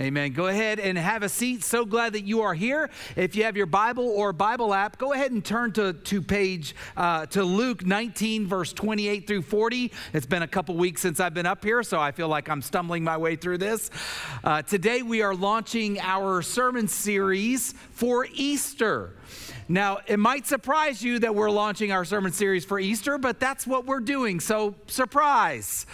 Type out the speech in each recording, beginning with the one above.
Amen. Go ahead and have a seat. So glad that you are here. If you have your Bible or Bible app, go ahead and turn to, to page uh, to Luke 19, verse 28 through 40. It's been a couple weeks since I've been up here, so I feel like I'm stumbling my way through this. Uh, today we are launching our sermon series for Easter. Now, it might surprise you that we're launching our sermon series for Easter, but that's what we're doing. So, surprise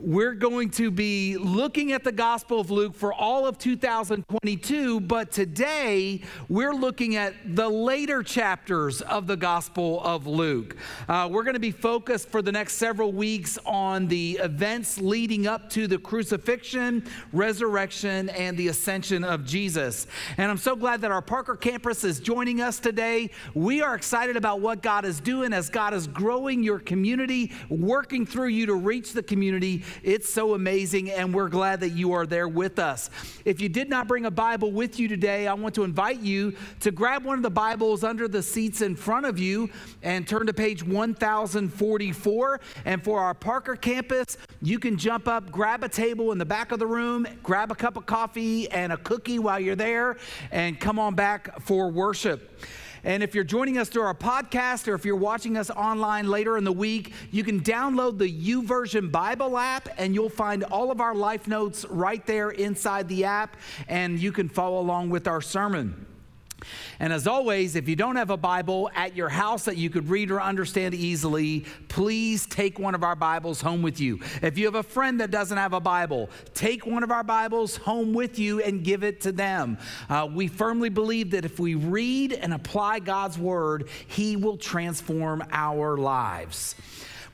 we're going to be looking at the Gospel of Luke for all of 2022, but today we're looking at the later chapters of the Gospel of Luke. Uh, we're going to be focused for the next several weeks on the events leading up to the crucifixion, resurrection, and the ascension of Jesus. And I'm so glad that our Parker campus is joining us today. We are excited about what God is doing as God is growing your community, working through you to reach the community it's so amazing, and we're glad that you are there with us. If you did not bring a Bible with you today, I want to invite you to grab one of the Bibles under the seats in front of you and turn to page 1044. And for our Parker campus, you can jump up, grab a table in the back of the room, grab a cup of coffee and a cookie while you're there, and come on back for worship. And if you're joining us through our podcast or if you're watching us online later in the week, you can download the YouVersion Bible app and you'll find all of our life notes right there inside the app and you can follow along with our sermon. And as always, if you don't have a Bible at your house that you could read or understand easily, please take one of our Bibles home with you. If you have a friend that doesn't have a Bible, take one of our Bibles home with you and give it to them. Uh, we firmly believe that if we read and apply God's Word, He will transform our lives.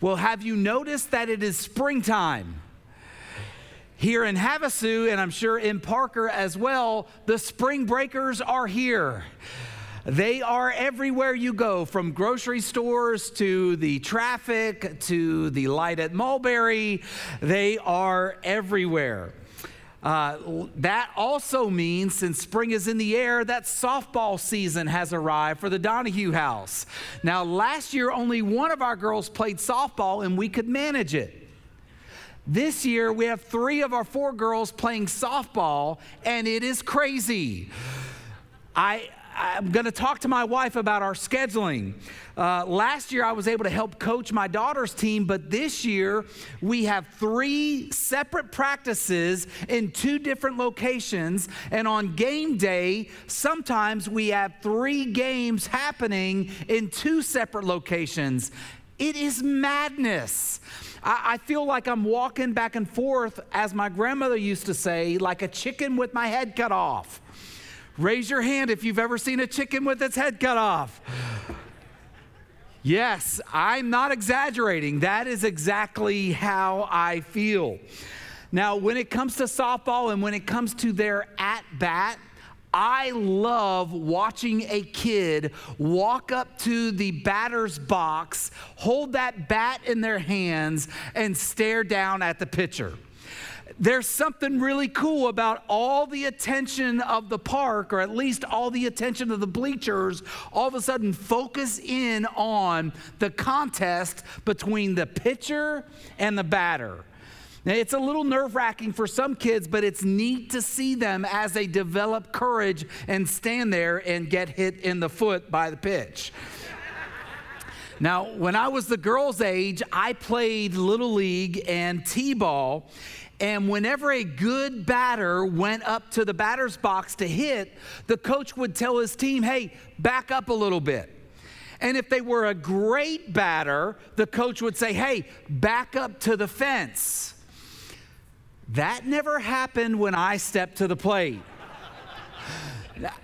Well, have you noticed that it is springtime? Here in Havasu, and I'm sure in Parker as well, the spring breakers are here. They are everywhere you go, from grocery stores to the traffic to the light at Mulberry. They are everywhere. Uh, that also means, since spring is in the air, that softball season has arrived for the Donahue house. Now, last year, only one of our girls played softball and we could manage it. This year, we have three of our four girls playing softball, and it is crazy. I, I'm going to talk to my wife about our scheduling. Uh, last year, I was able to help coach my daughter's team, but this year, we have three separate practices in two different locations. And on game day, sometimes we have three games happening in two separate locations. It is madness. I, I feel like I'm walking back and forth, as my grandmother used to say, like a chicken with my head cut off. Raise your hand if you've ever seen a chicken with its head cut off. Yes, I'm not exaggerating. That is exactly how I feel. Now, when it comes to softball and when it comes to their at bat, I love watching a kid walk up to the batter's box, hold that bat in their hands, and stare down at the pitcher. There's something really cool about all the attention of the park, or at least all the attention of the bleachers, all of a sudden focus in on the contest between the pitcher and the batter. Now, it's a little nerve wracking for some kids, but it's neat to see them as they develop courage and stand there and get hit in the foot by the pitch. Now, when I was the girls' age, I played Little League and T ball. And whenever a good batter went up to the batter's box to hit, the coach would tell his team, hey, back up a little bit. And if they were a great batter, the coach would say, hey, back up to the fence. That never happened when I stepped to the plate.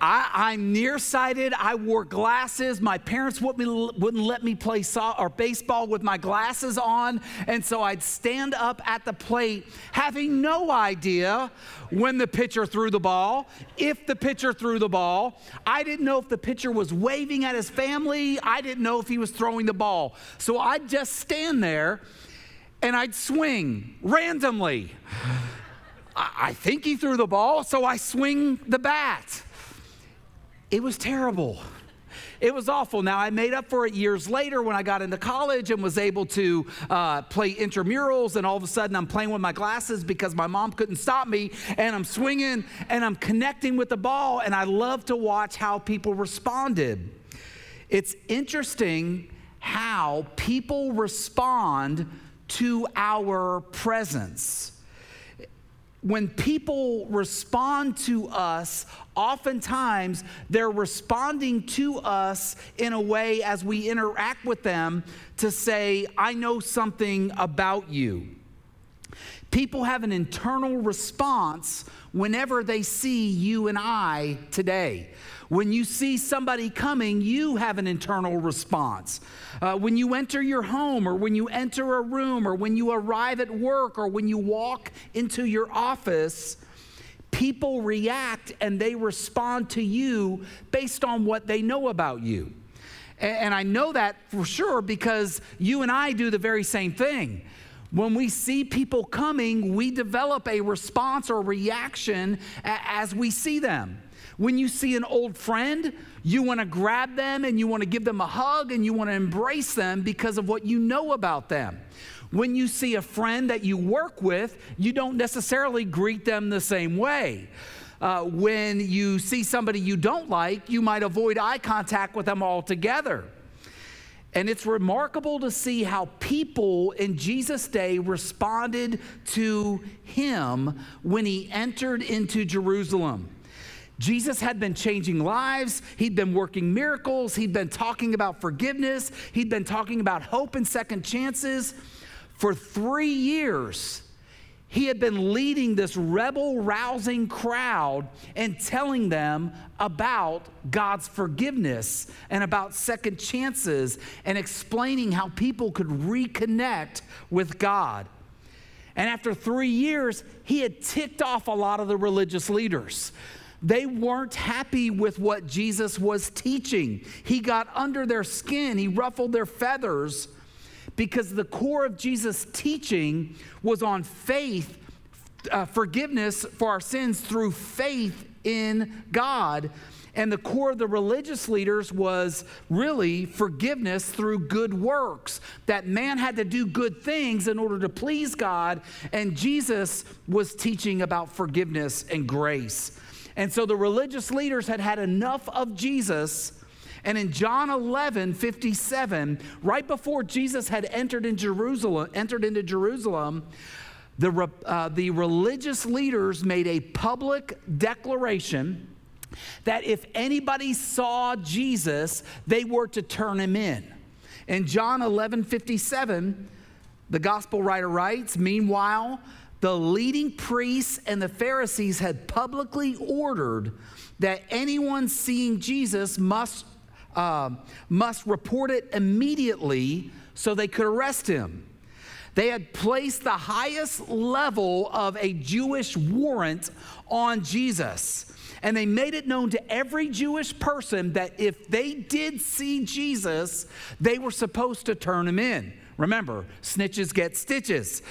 I, am nearsighted. I wore glasses. My parents wouldn't, wouldn't let me play so, or baseball with my glasses on. And so I'd stand up at the plate having no idea when the pitcher threw the ball, if the pitcher threw the ball. I didn't know if the pitcher was waving at his family. I didn't know if he was throwing the ball. So I'd just stand there and I'd swing randomly. I think he threw the ball, so I swing the bat. It was terrible. It was awful. Now, I made up for it years later when I got into college and was able to uh, play intramurals, and all of a sudden I'm playing with my glasses because my mom couldn't stop me, and I'm swinging and I'm connecting with the ball, and I love to watch how people responded. It's interesting how people respond to our presence when people respond to us, oftentimes they're responding to us in a way as we interact with them to say, I know something about you. People have an internal response whenever they see you and I today. When you see somebody coming, you have an internal response. Uh, when you enter your home, or when you enter a room, or when you arrive at work, or when you walk into your office, people react and they respond to you based on what they know about you. And I know that for sure because you and I do the very same thing. When we see people coming, we develop a response or reaction as we see them. When you see an old friend, you want to grab them and you want to give them a hug and you want to embrace them because of what you know about them. When you see a friend that you work with, you don't necessarily greet them the same way. Uh, when you see somebody you don't like, you might avoid eye contact with them altogether. And it's remarkable to see how people in Jesus' day responded to him when he entered into Jerusalem. Jesus had been changing lives. He'd been working miracles. He'd been talking about forgiveness. He'd been talking about hope and second chances. For three years, he had been leading this rebel rousing crowd and telling them about God's forgiveness and about second chances and explaining how people could reconnect with God. And after three years, he had ticked off a lot of the religious leaders. They weren't happy with what Jesus was teaching. He got under their skin, he ruffled their feathers because the core of Jesus' teaching was on faith, uh, forgiveness for our sins through faith in God. And the core of the religious leaders was really forgiveness through good works. That man had to do good things in order to please God. And Jesus was teaching about forgiveness and grace. And so the religious leaders had had enough of Jesus. And in John 11, 57, right before Jesus had entered in Jerusalem, entered into Jerusalem, the, uh, the religious leaders made a public declaration that if anybody saw Jesus, they were to turn him in. In John 11, 57, the gospel writer writes, Meanwhile, the leading priests and the Pharisees had publicly ordered that anyone seeing Jesus must, uh, must report it immediately so they could arrest him. They had placed the highest level of a Jewish warrant on Jesus. And they made it known to every Jewish person that if they did see Jesus, they were supposed to turn him in. Remember, snitches get stitches.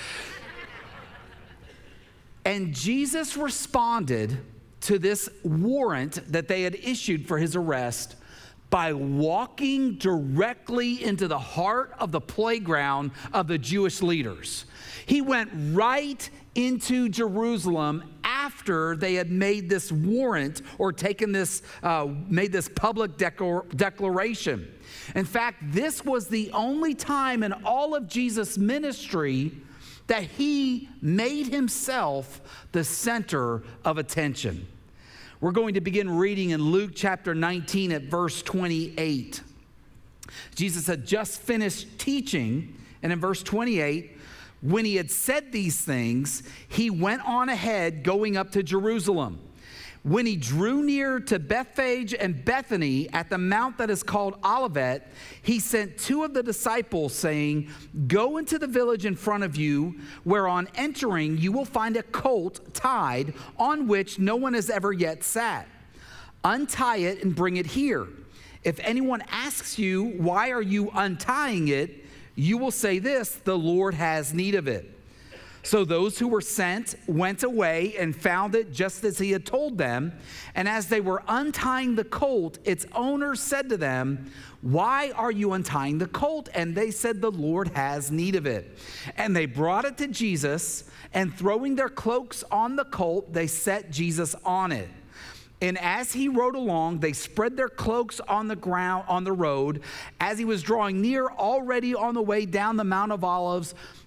And Jesus responded to this warrant that they had issued for his arrest by walking directly into the heart of the playground of the Jewish leaders. He went right into Jerusalem after they had made this warrant or taken this, uh, made this public declaration. In fact, this was the only time in all of Jesus' ministry that he made himself the center of attention. We're going to begin reading in Luke chapter 19 at verse 28. Jesus had just finished teaching, and in verse 28, when he had said these things, he went on ahead going up to Jerusalem. When he drew near to Bethphage and Bethany at the mount that is called Olivet, he sent two of the disciples, saying, Go into the village in front of you, where on entering you will find a colt tied on which no one has ever yet sat. Untie it and bring it here. If anyone asks you, Why are you untying it? you will say this The Lord has need of it. So those who were sent went away and found it just as he had told them. And as they were untying the colt, its owner said to them, Why are you untying the colt? And they said, The Lord has need of it. And they brought it to Jesus, and throwing their cloaks on the colt, they set Jesus on it. And as he rode along, they spread their cloaks on the ground on the road. As he was drawing near, already on the way down the Mount of Olives,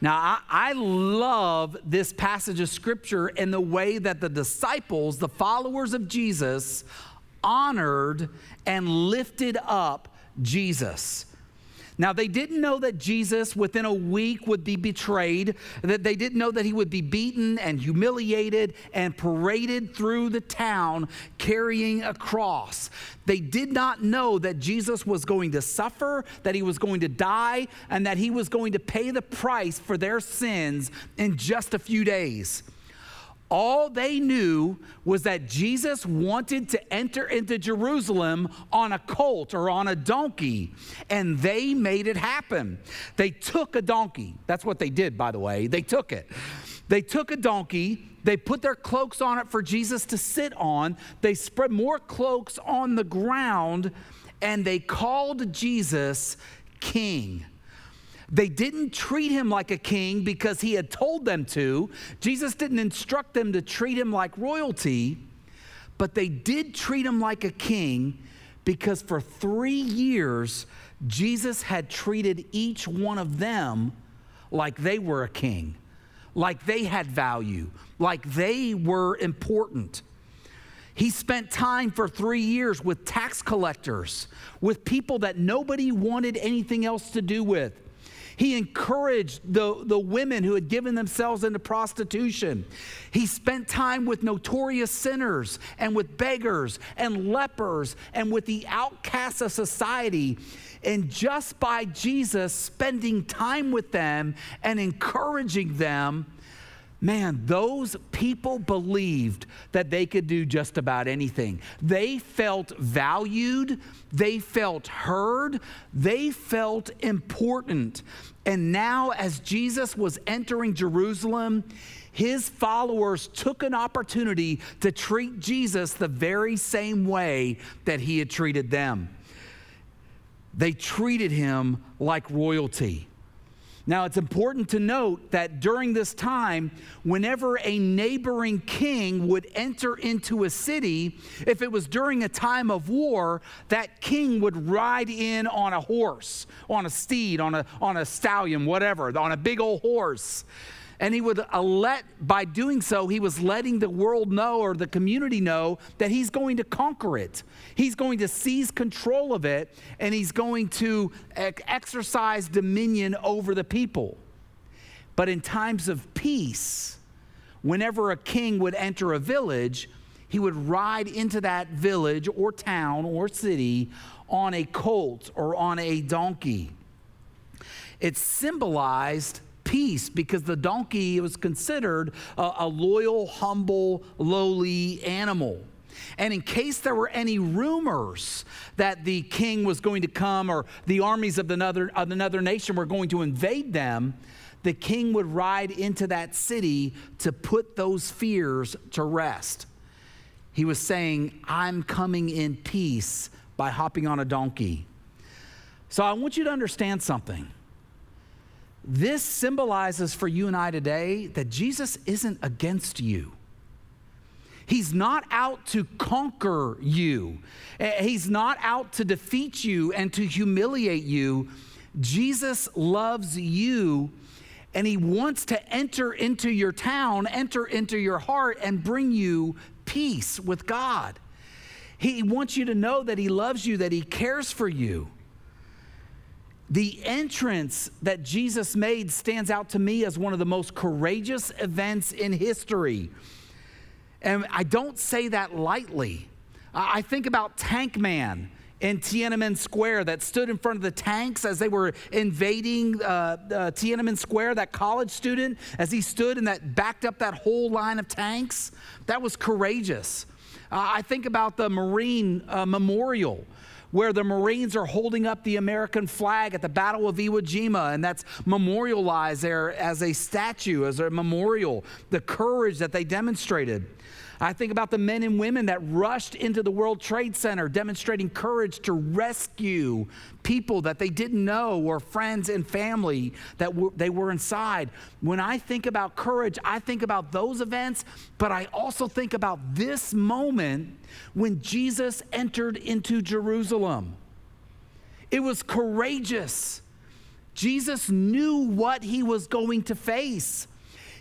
Now, I, I, love this passage of scripture and the way that the disciples, the followers of Jesus, honored and lifted up Jesus. Now, they didn't know that Jesus within a week would be betrayed, that they didn't know that he would be beaten and humiliated and paraded through the town carrying a cross. They did not know that Jesus was going to suffer, that he was going to die, and that he was going to pay the price for their sins in just a few days. All they knew was that Jesus wanted to enter into Jerusalem on a colt or on a donkey, and they made it happen. They took a donkey. That's what they did, by the way. They took it. They took a donkey, they put their cloaks on it for Jesus to sit on, they spread more cloaks on the ground, and they called Jesus King. They didn't treat him like a king because he had told them to. Jesus didn't instruct them to treat him like royalty, but they did treat him like a king because for three years, Jesus had treated each one of them like they were a king, like they had value, like they were important. He spent time for three years with tax collectors, with people that nobody wanted anything else to do with. He encouraged the, the women who had given themselves into prostitution. He spent time with notorious sinners and with beggars and lepers and with the outcasts of society. And just by Jesus spending time with them and encouraging them, man, those people believed that they could do just about anything. They felt valued, they felt heard, they felt important. And now, as Jesus was entering Jerusalem, his followers took an opportunity to treat Jesus the very same way that he had treated them. They treated him like royalty. Now, it's important to note that during this time, whenever a neighboring king would enter into a city, if it was during a time of war, that king would ride in on a horse, on a steed, on a, on a stallion, whatever, on a big old horse. And he would uh, let, by doing so, he was letting the world know or the community know that he's going to conquer it. He's going to seize control of it and he's going to exercise dominion over the people. But in times of peace, whenever a king would enter a village, he would ride into that village or town or city on a colt or on a donkey. It symbolized peace because the donkey was considered a, a loyal, humble, lowly animal. And in case there were any rumors that the king was going to come or the armies of another, of another nation were going to invade them, the king would ride into that city to put those fears to rest. He was saying, I'm coming in peace by hopping on a donkey. So I want you to understand something. This symbolizes for you and I today that Jesus isn't against you. He's not out to conquer you. Eh, he's not out to defeat you and to humiliate you. Jesus loves you and he wants to enter into your town, enter into your heart, and bring you peace with God. He wants you to know that he loves you, that he cares for you. The entrance that Jesus made stands out to me as one of the most courageous events in history. And I don't say that lightly. I think about Tank Man in Tiananmen Square that stood in front of the tanks as they were invading uh, uh, Tiananmen Square, that college student, as he stood and that backed up that whole line of tanks. That was courageous. Uh, I think about the Marine uh, Memorial where the Marines are holding up the American flag at the Battle of Iwo Jima, and that's memorialized there as a statue, as a memorial, the courage that they demonstrated. I think about the men and women that rushed into the World Trade Center demonstrating courage to rescue people that they didn't know or friends and family that they were inside. When I think about courage, I think about those events, but I also think about this moment when Jesus entered into Jerusalem. It was courageous. Jesus knew what he was going to face.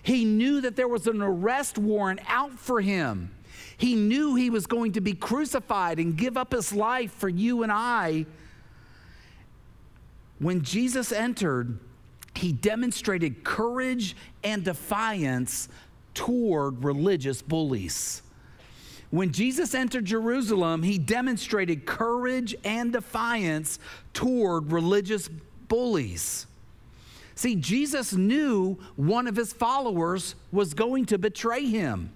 He knew that there was an arrest warrant out for him. He knew he was going to be crucified and give up his life for you and I. When Jesus entered, he demonstrated courage and defiance toward religious bullies. When Jesus entered Jerusalem, he demonstrated courage and defiance toward religious bullies. See, Jesus knew one of his followers was going to betray him.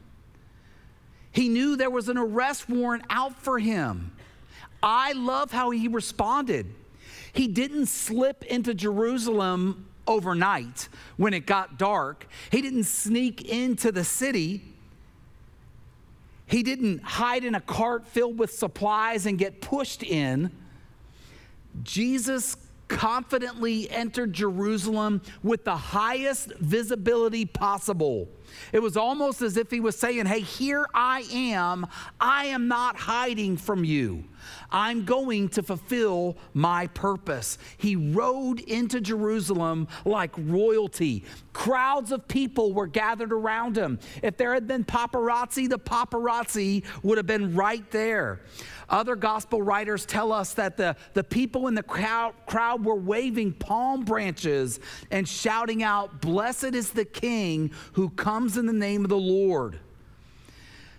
He knew there was an arrest warrant out for him. I love how he responded. He didn't slip into Jerusalem overnight when it got dark, he didn't sneak into the city. He didn't hide in a cart filled with supplies and get pushed in. Jesus confidently entered Jerusalem with the highest visibility possible. It was almost as if he was saying, Hey, here I am. I am not hiding from you. I'm going to fulfill my purpose. He rode into Jerusalem like royalty. Crowds of people were gathered around him. If there had been paparazzi, the paparazzi would have been right there. Other gospel writers tell us that the, the people in the crowd, crowd were waving palm branches and shouting out, Blessed is the King who comes in the name of the Lord.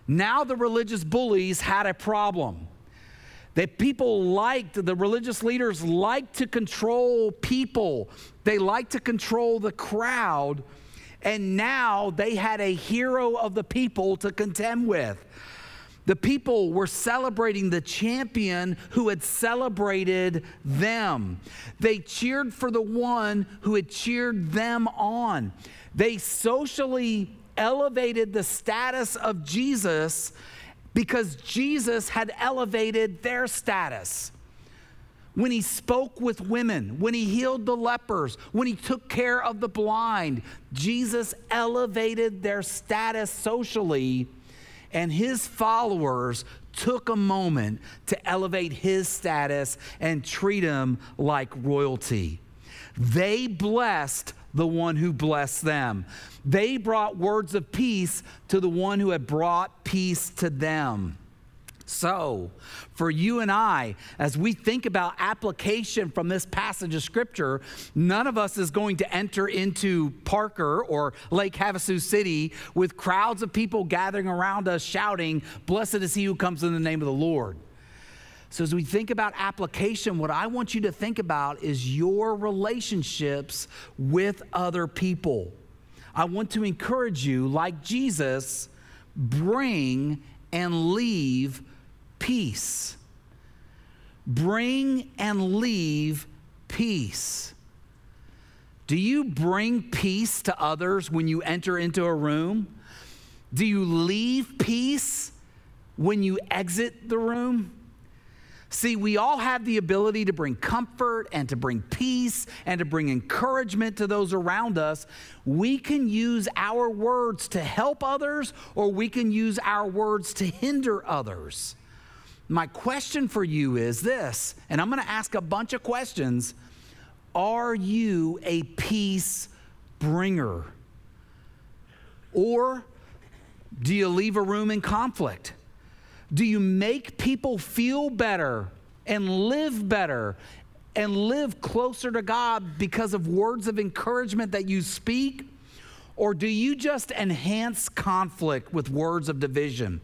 Now the religious bullies had a problem. That people liked, the religious leaders liked to control people, they liked to control the crowd, and now they had a hero of the people to contend with. The people were celebrating the champion who had celebrated them. They cheered for the one who had cheered them on. They socially elevated the status of Jesus because Jesus had elevated their status. When he spoke with women, when he healed the lepers, when he took care of the blind, Jesus elevated their status socially and his followers took a moment to elevate his status and treat him like royalty. They blessed the one who blessed them. They brought words of peace to the one who had brought peace to them. So, for you and I, as we think about application from this passage of scripture, none of us is going to enter into Parker or Lake Havasu City with crowds of people gathering around us shouting, Blessed is he who comes in the name of the Lord. So, as we think about application, what I want you to think about is your relationships with other people. I want to encourage you, like Jesus, bring and leave peace. Bring and leave peace. Do you bring peace to others when you enter into a room? Do you leave peace when you exit the room? See, we all have the ability to bring comfort and to bring peace and to bring encouragement to those around us. We can use our words to help others, or we can use our words to hinder others. My question for you is this, and I'm going to ask a bunch of questions. Are you a peace bringer? Or do you leave a room in conflict? Do you make people feel better and live better and live closer to God because of words of encouragement that you speak? Or do you just enhance conflict with words of division?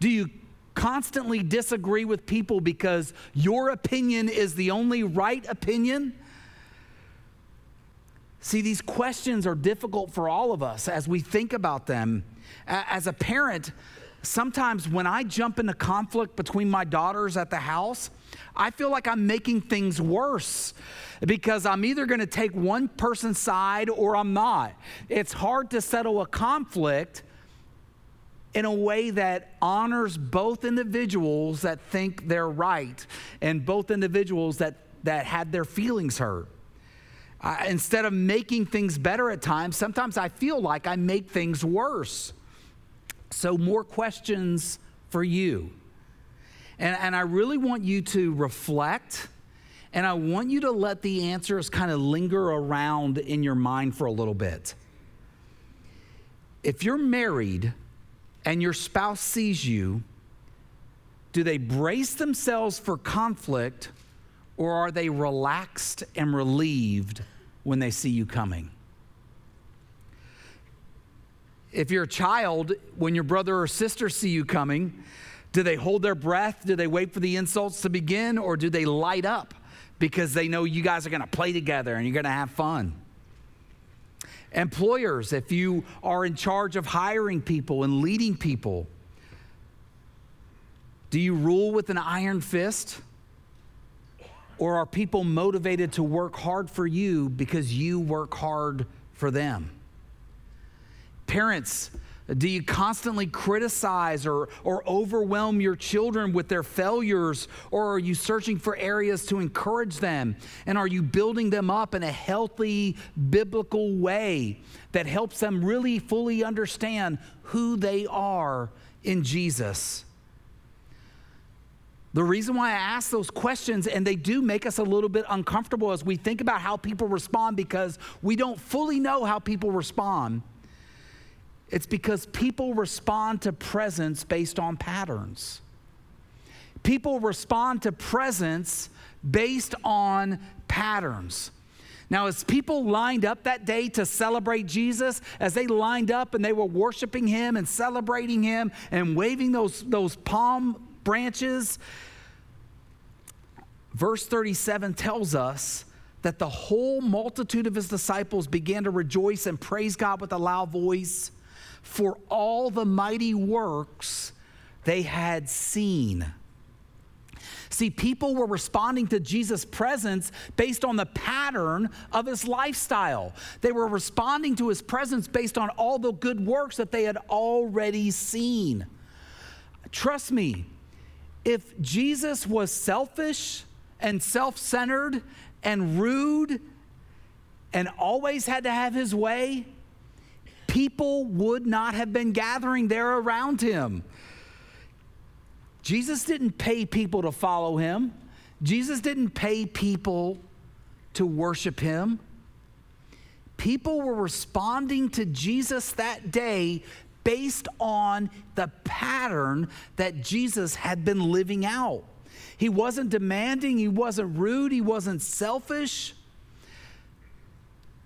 Do you constantly disagree with people because your opinion is the only right opinion? See, these questions are difficult for all of us as we think about them. As a parent, sometimes when I jump into conflict between my daughters at the house, I feel like I'm making things worse because I'm either going to take one person's side or I'm not. It's hard to settle a conflict in a way that honors both individuals that think they're right and both individuals that, that had their feelings hurt. Uh, instead of making things better at times, sometimes I feel like I make things worse. So, more questions for you. And, and I really want you to reflect and I want you to let the answers kind of linger around in your mind for a little bit. If you're married and your spouse sees you, do they brace themselves for conflict or are they relaxed and relieved when they see you coming? If you're a child, when your brother or sister see you coming, do they hold their breath? Do they wait for the insults to begin? Or do they light up because they know you guys are going to play together and you're going to have fun? Employers, if you are in charge of hiring people and leading people, do you rule with an iron fist? Or are people motivated to work hard for you because you work hard for them? Parents, do you constantly criticize or, or overwhelm your children with their failures? Or are you searching for areas to encourage them? And are you building them up in a healthy, biblical way that helps them really fully understand who they are in Jesus? The reason why I ask those questions, and they do make us a little bit uncomfortable as we think about how people respond because we don't fully know how people respond it's because people respond to presence based on patterns. People respond to presence based on patterns. Now, as people lined up that day to celebrate Jesus, as they lined up and they were worshiping him and celebrating him and waving those, those palm branches, verse 37 tells us that the whole multitude of his disciples began to rejoice and praise God with a loud voice for all the mighty works they had seen. See, people were responding to Jesus' presence based on the pattern of his lifestyle. They were responding to his presence based on all the good works that they had already seen. Trust me, if Jesus was selfish and self centered and rude and always had to have his way, people would not have been gathering there around him. Jesus didn't pay people to follow him, Jesus didn't pay people to worship him. People were responding to Jesus that day based on the pattern that Jesus had been living out. He wasn't demanding, he wasn't rude, he wasn't selfish.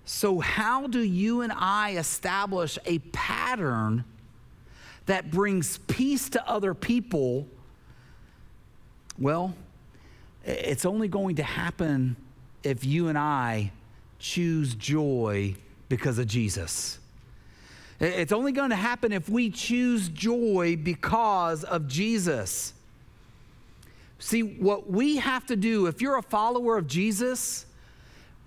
So, how do you and I establish a pattern that brings peace to other people? Well, it's only going to happen if you and I choose joy because of Jesus. It's only going to happen if we choose joy because of Jesus. See, what we have to do, if you're a follower of Jesus,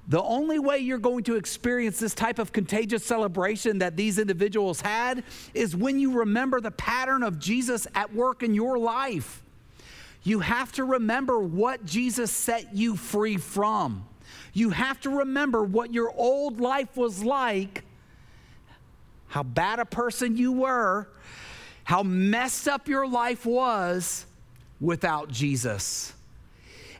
the only way you're going to experience this type of contagious celebration that these individuals had is when you remember the pattern of Jesus at work in your life. You have to remember what Jesus set you free from. You have to remember what your old life was like, how bad a person you were, how messed up your life was without Jesus.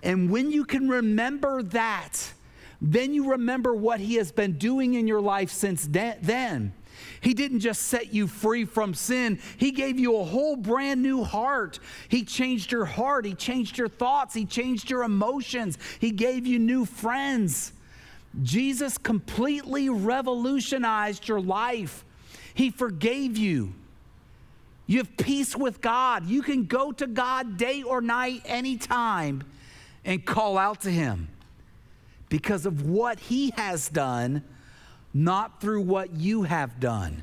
And when you can remember that, then you remember what He has been doing in your life since then. He didn't just set you free from sin, He gave you a whole brand new heart. He changed your heart, He changed your thoughts, He changed your emotions, He gave you new friends. Jesus completely revolutionized your life. He forgave you. You have peace with God. You can go to God day or night, anytime, and call out to Him because of what He has done not through what you have done.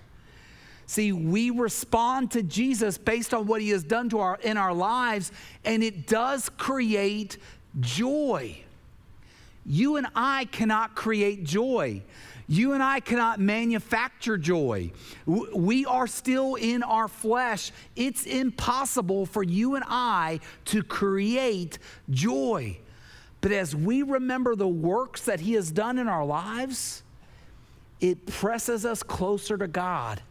See, we respond to Jesus based on what he has done to our in our lives and it does create joy. You and I cannot create joy. You and I cannot manufacture joy. We are still in our flesh. It's impossible for you and I to create joy. But as we remember the works that He has done in our lives, it presses us closer to God.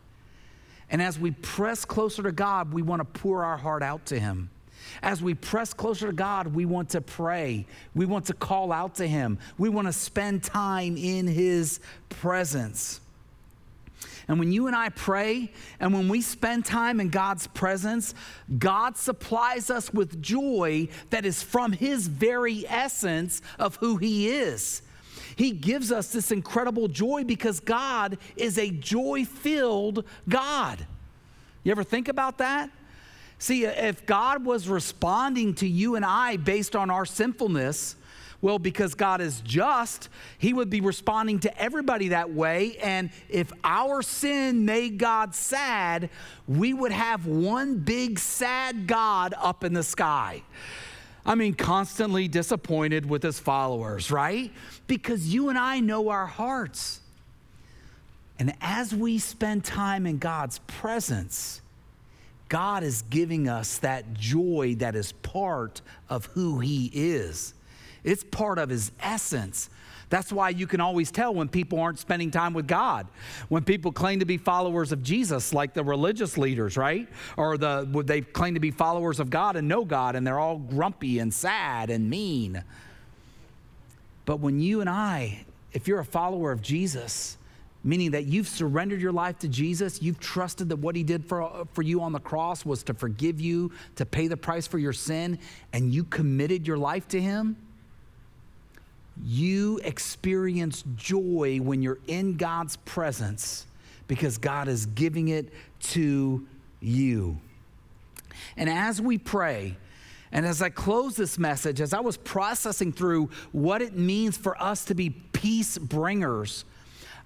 And as we press closer to God, we want to pour our heart out to Him. As we press closer to God, we want to pray. We want to call out to Him. We want to spend time in His presence. And when you and I pray, and when we spend time in God's presence, God supplies us with joy that is from His very essence of who He is. He gives us this incredible joy because God is a joy filled God. You ever think about that? See, if God was responding to you and I based on our sinfulness, well, because God is just, He would be responding to everybody that way. And if our sin made God sad, we would have one big sad God up in the sky. I mean, constantly disappointed with his followers, right? Because you and I know our hearts. And as we spend time in God's presence, God is giving us that joy that is part of who He is. It's part of His essence. That's why you can always tell when people aren't spending time with God. When people claim to be followers of Jesus, like the religious leaders, right? Or the they claim to be followers of God and know God, and they're all grumpy and sad and mean. But when you and I, if you're a follower of Jesus, meaning that you've surrendered your life to Jesus, you've trusted that what he did for, for you on the cross was to forgive you, to pay the price for your sin, and you committed your life to him, you experience joy when you're in God's presence because God is giving it to you. And as we pray, and as I close this message, as I was processing through what it means for us to be peace bringers,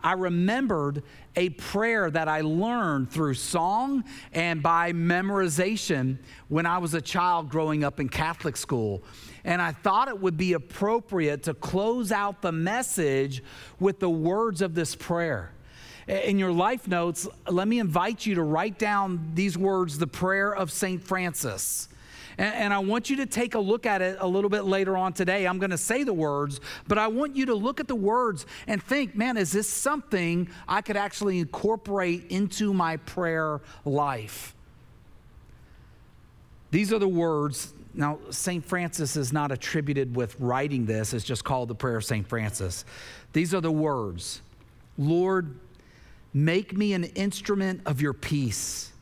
I remembered a prayer that I learned through song and by memorization when I was a child growing up in Catholic school. And I thought it would be appropriate to close out the message with the words of this prayer. In your life notes, let me invite you to write down these words the prayer of St. Francis. And, and I want you to take a look at it a little bit later on today. I'm going to say the words, but I want you to look at the words and think, man, is this something I could actually incorporate into my prayer life? These are the words. Now, St. Francis is not attributed with writing this, it's just called the Prayer of St. Francis. These are the words Lord, make me an instrument of your peace.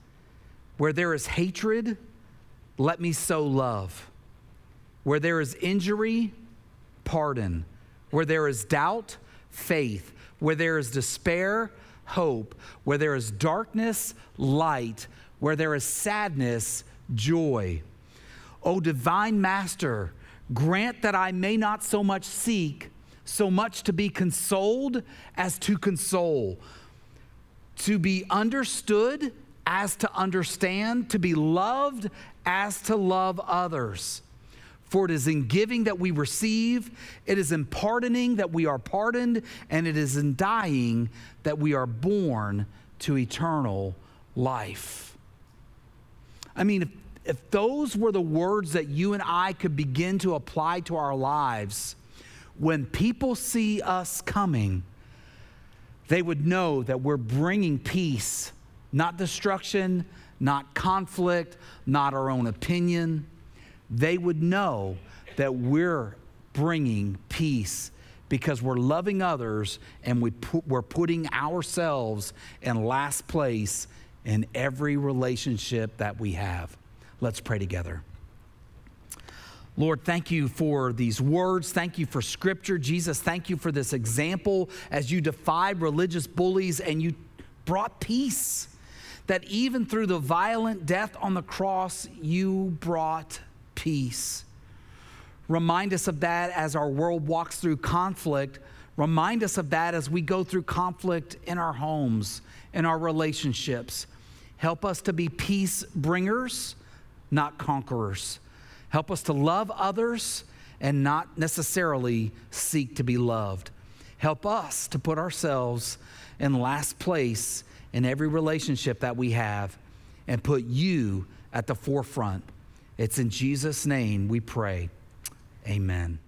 Where there is hatred, let me sow love. Where there is injury, pardon. Where there is doubt, faith. Where there is despair, hope. Where there is darkness, light. Where there is sadness, joy. O divine master, grant that I may not so much seek, so much to be consoled as to console, to be understood as to understand, to be loved as to love others. For it is in giving that we receive, it is in pardoning that we are pardoned, and it is in dying that we are born to eternal life. I mean, if, if those were the words that you and I could begin to apply to our lives, when people see us coming, they would know that we're bringing peace not destruction, not conflict, not our own opinion. They would know that we're bringing peace because we're loving others and we pu- we're putting ourselves in last place in every relationship that we have. Let's pray together. Lord, thank you for these words. Thank you for scripture. Jesus, thank you for this example as you defied religious bullies and you brought peace. That even through the violent death on the cross, you brought peace. Remind us of that as our world walks through conflict. Remind us of that as we go through conflict in our homes, in our relationships. Help us to be peace bringers, not conquerors. Help us to love others and not necessarily seek to be loved. Help us to put ourselves in last place in every relationship that we have and put you at the forefront. It's in Jesus' name we pray. Amen.